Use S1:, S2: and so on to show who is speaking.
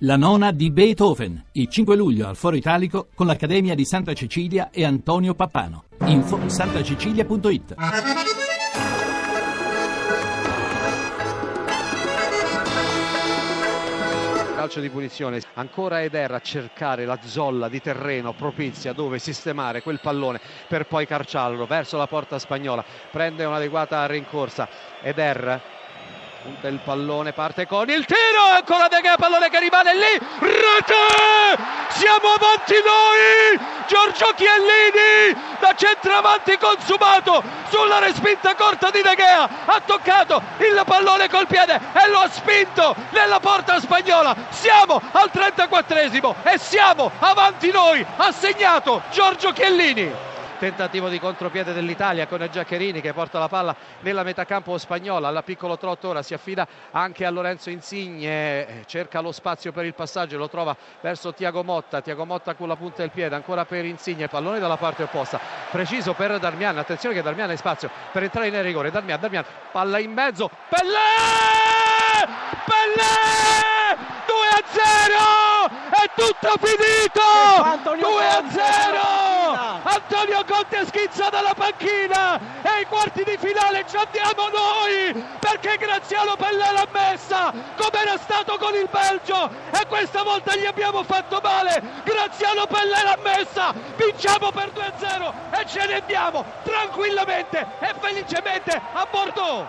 S1: La nona di Beethoven, il 5 luglio al Foro Italico con l'Accademia di Santa Cecilia e Antonio Pappano. Info santacecilia.it
S2: calcio di punizione. Ancora Eder a cercare la zolla di terreno propizia dove sistemare quel pallone per poi carciarlo verso la porta spagnola. Prende un'adeguata rincorsa Eder punta il pallone parte con il tiro ancora De Gea pallone che rimane lì rete! Siamo avanti noi! Giorgio Chiellini da centravanti consumato sulla respinta corta di De Gea ha toccato il pallone col piede e lo ha spinto nella porta spagnola. Siamo al 34esimo e siamo avanti noi ha segnato Giorgio Chiellini tentativo di contropiede dell'Italia con Giaccherini che porta la palla nella metacampo spagnola alla piccolo trotto ora si affida anche a Lorenzo Insigne cerca lo spazio per il passaggio lo trova verso Tiago Motta Tiago Motta con la punta del piede ancora per Insigne pallone dalla parte opposta preciso per Darmian attenzione che Darmian ha spazio per entrare in rigore Darmian, Darmian palla in mezzo Pellè Pellè 2 a 0 tutto finito! 2 a 0 Antonio Conte schizza dalla panchina! E ai quarti di finale ci andiamo noi! Perché Graziano Pelle l'ha messa come era stato con il Belgio e questa volta gli abbiamo fatto male! Graziano Pelle l'ha messa vinciamo per 2-0 e ce ne andiamo tranquillamente e felicemente a Bordeaux